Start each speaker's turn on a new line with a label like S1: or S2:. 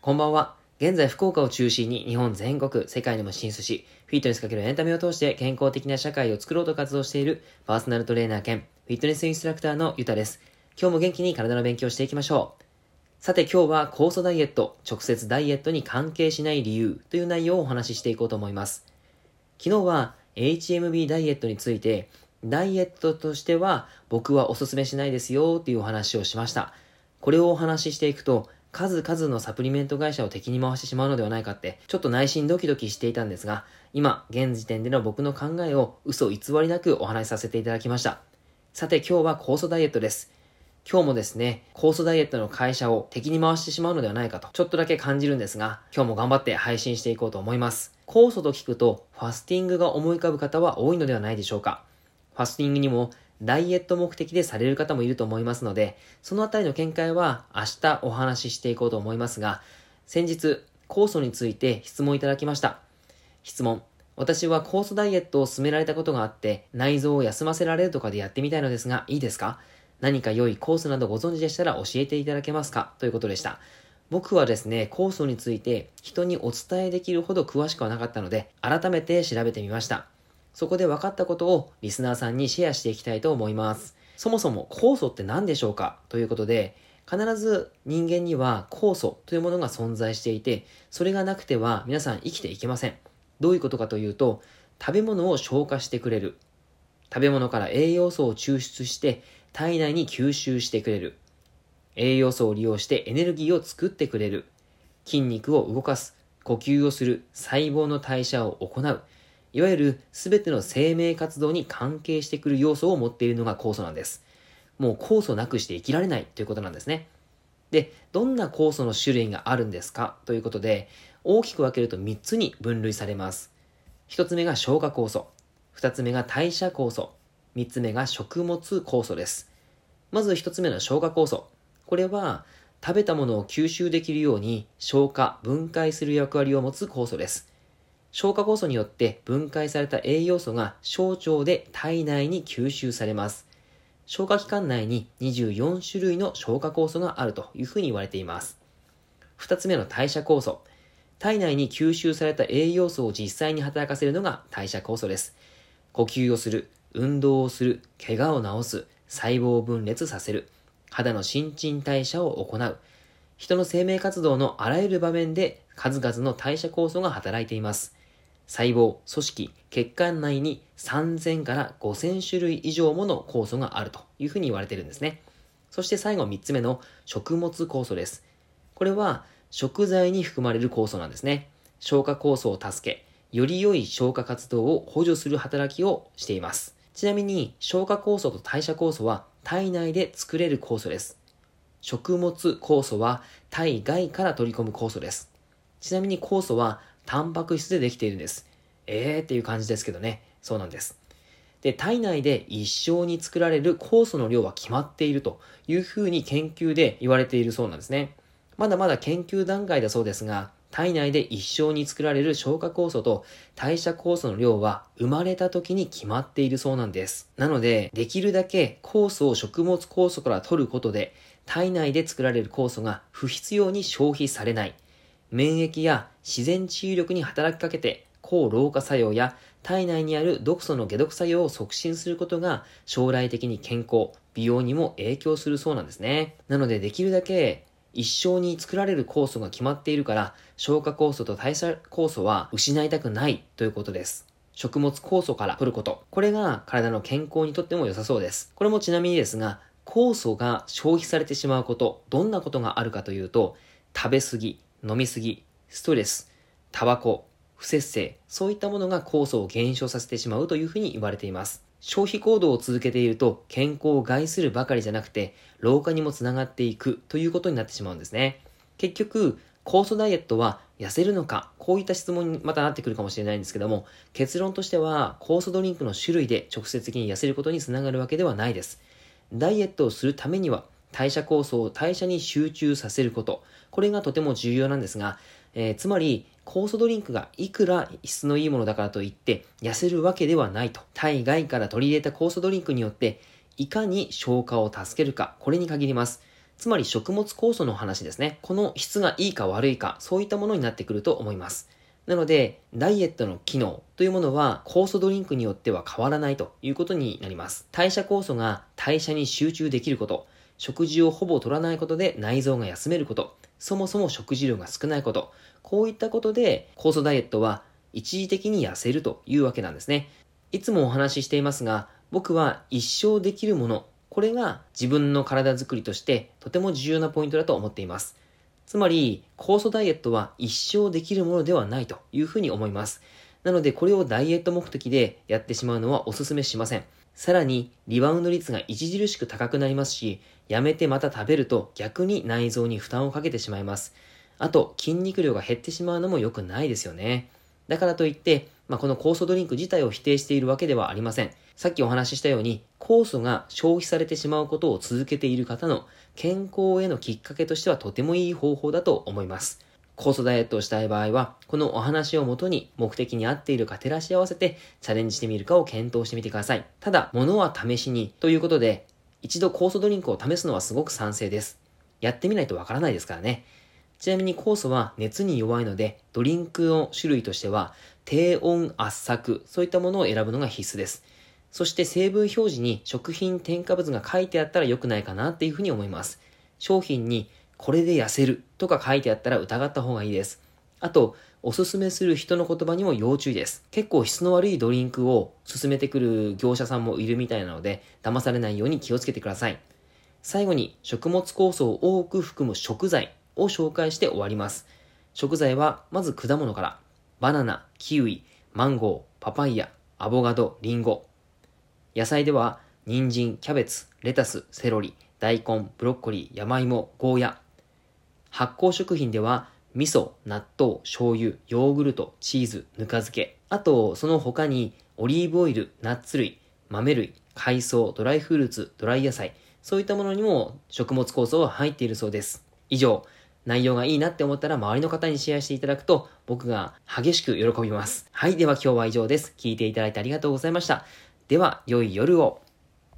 S1: こんばんは。現在福岡を中心に日本全国、世界にも進出し、フィットネスかけるエンタメを通して健康的な社会を作ろうと活動しているパーソナルトレーナー兼フィットネスインストラクターのゆたです。今日も元気に体の勉強していきましょう。さて今日は酵素ダイエット、直接ダイエットに関係しない理由という内容をお話ししていこうと思います。昨日は HMB ダイエットについて、ダイエットとしては僕はお勧めしないですよというお話をしました。これをお話ししていくと、数々のサプリメント会社を敵に回してしまうのではないかって、ちょっと内心ドキドキしていたんですが、今、現時点での僕の考えを嘘偽りなくお話しさせていただきました。さて今日は酵素ダイエットです。今日もですね、酵素ダイエットの会社を敵に回してしまうのではないかと、ちょっとだけ感じるんですが、今日も頑張って配信していこうと思います。酵素と聞くと、ファスティングが思い浮かぶ方は多いのではないでしょうか。ファスティングにもダイエット目的でされる方もいると思いますので、そのあたりの見解は明日お話ししていこうと思いますが、先日、酵素について質問いただきました。質問。私は酵素ダイエットを勧められたことがあって、内臓を休ませられるとかでやってみたいのですが、いいですか？何か良いコースなどご存知でしたら教えていただけますか？ということでした。僕はですね、酵素について人にお伝えできるほど詳しくはなかったので、改めて調べてみました。そこで分かったことをリスナーさんにシェアしていきたいと思います。そもそも酵素って何でしょうかということで、必ず人間には酵素というものが存在していて、それがなくては皆さん生きていけません。どういうことかというと、食べ物を消化してくれる。食べ物から栄養素を抽出して体内に吸収してくれる。栄養素を利用してエネルギーを作ってくれる。筋肉を動かす。呼吸をする。細胞の代謝を行う。いわゆる全ての生命活動に関係してくる要素を持っているのが酵素なんです。もう酵素なくして生きられないということなんですね。で、どんな酵素の種類があるんですか？ということで、大きく分けると3つに分類されます。1つ目が消化酵素。2つ目が代謝酵素。3つ目が食物酵素です。まず1つ目の消化酵素。これは食べたものを吸収できるように消化、分解する役割を持つ酵素です。消化酵素によって分解された栄養素が小腸で体内に吸収されます。消化器官内に24種類の消化酵素があるというふうに言われています。二つ目の代謝酵素。体内に吸収された栄養素を実際に働かせるのが代謝酵素です。呼吸をする、運動をする、怪我を治す、細胞を分裂させる、肌の新陳代謝を行う、人の生命活動のあらゆる場面で数々の代謝酵素が働いています。細胞、組織、血管内に3000から5000種類以上もの酵素があるというふうに言われているんですね。そして最後3つ目の食物酵素です。これは食材に含まれる酵素なんですね。消化酵素を助け、より良い消化活動を補助する働きをしています。ちなみに消化酵素と代謝酵素は体内で作れる酵素です。食物酵素は体外から取り込む酵素です。ちなみに酵素はタンパク質でできているんです。えーっていう感じですけどね。そうなんです。で、体内で一生に作られる酵素の量は決まっているというふうに研究で言われているそうなんですね。まだまだ研究段階だそうですが、体内で一生に作られる消化酵素と代謝酵素の量は生まれた時に決まっているそうなんです。なので、できるだけ酵素を食物酵素から取ることで、体内で作られる酵素が不必要に消費されない。免疫や自然治癒力に働きかけて抗老化作用や体内にある毒素の解毒作用を促進することが将来的に健康、美容にも影響するそうなんですね。なのでできるだけ一生に作られる酵素が決まっているから消化酵素と代謝酵素は失いたくないということです。食物酵素から取ること。これが体の健康にとっても良さそうです。これもちなみにですが、酵素が消費されてしまうこと、どんなことがあるかというと、食べ過ぎ、飲みすぎ、ストレス、タバコ、不節制、そういったものが酵素を減少させてしまうというふうに言われています。消費行動を続けていると健康を害するばかりじゃなくて老化にもつながっていくということになってしまうんですね。結局、酵素ダイエットは痩せるのかこういった質問にまたなってくるかもしれないんですけども結論としては酵素ドリンクの種類で直接的に痩せることにつながるわけではないです。ダイエットをするためには代謝酵素を代謝に集中させること。これがとても重要なんですが、えー、つまり、酵素ドリンクがいくら質のいいものだからといって痩せるわけではないと。体外から取り入れた酵素ドリンクによっていかに消化を助けるか、これに限ります。つまり食物酵素の話ですね。この質がいいか悪いか、そういったものになってくると思います。なので、ダイエットの機能というものは酵素ドリンクによっては変わらないということになります。代謝酵素が代謝に集中できること、食事をほぼ取らないことで内臓が休めること、そもそも食事量が少ないこと、こういったことで酵素ダイエットは一時的に痩せるというわけなんですね。いつもお話ししていますが、僕は一生できるもの、これが自分の体づくりとしてとても重要なポイントだと思っています。つまり、酵素ダイエットは一生できるものではないというふうに思います。なので、これをダイエット目的でやってしまうのはお勧めしません。さらに、リバウンド率が著しく高くなりますし、やめてまた食べると逆に内臓に負担をかけてしまいます。あと、筋肉量が減ってしまうのも良くないですよね。だからといって、まあ、この酵素ドリンク自体を否定しているわけではありません。さっきお話ししたように、酵素が消費されてしまうことを続けている方の健康へのきっかけとしてはとてもいい方法だと思います。酵素ダイエットをしたい場合は、このお話をもとに目的に合っているか照らし合わせてチャレンジしてみるかを検討してみてください。ただ、物は試しにということで、一度酵素ドリンクを試すのはすごく賛成です。やってみないとわからないですからね。ちなみに酵素は熱に弱いので、ドリンクの種類としては、低温圧搾、そういったものを選ぶのが必須です。そして成分表示に食品添加物が書いてあったら良くないかなっていうふうに思います。商品にこれで痩せるとか書いてあったら疑った方がいいです。あと、おすすめする人の言葉にも要注意です。結構質の悪いドリンクを勧めてくる業者さんもいるみたいなので、騙されないように気をつけてください。最後に、食物酵素を多く含む食材を紹介して終わります。食材は、まず果物から、バナナ、キウイ、マンゴー、パパイヤ、アボカド、リンゴ、野菜では、人参、キャベツ、レタス、セロリ、大根、ブロッコリー、山芋、ゴーヤ。発酵食品では、味噌、納豆、醤油、ヨーグルト、チーズ、ぬか漬け。あと、その他に、オリーブオイル、ナッツ類、豆類、海藻、ドライフルーツ、ドライ野菜、そういったものにも食物酵素は入っているそうです。以上、内容がいいなって思ったら周りの方にシェアしていただくと僕が激しく喜びます。はい、では今日は以上です。聞いていただいてありがとうございました。では、良い夜を。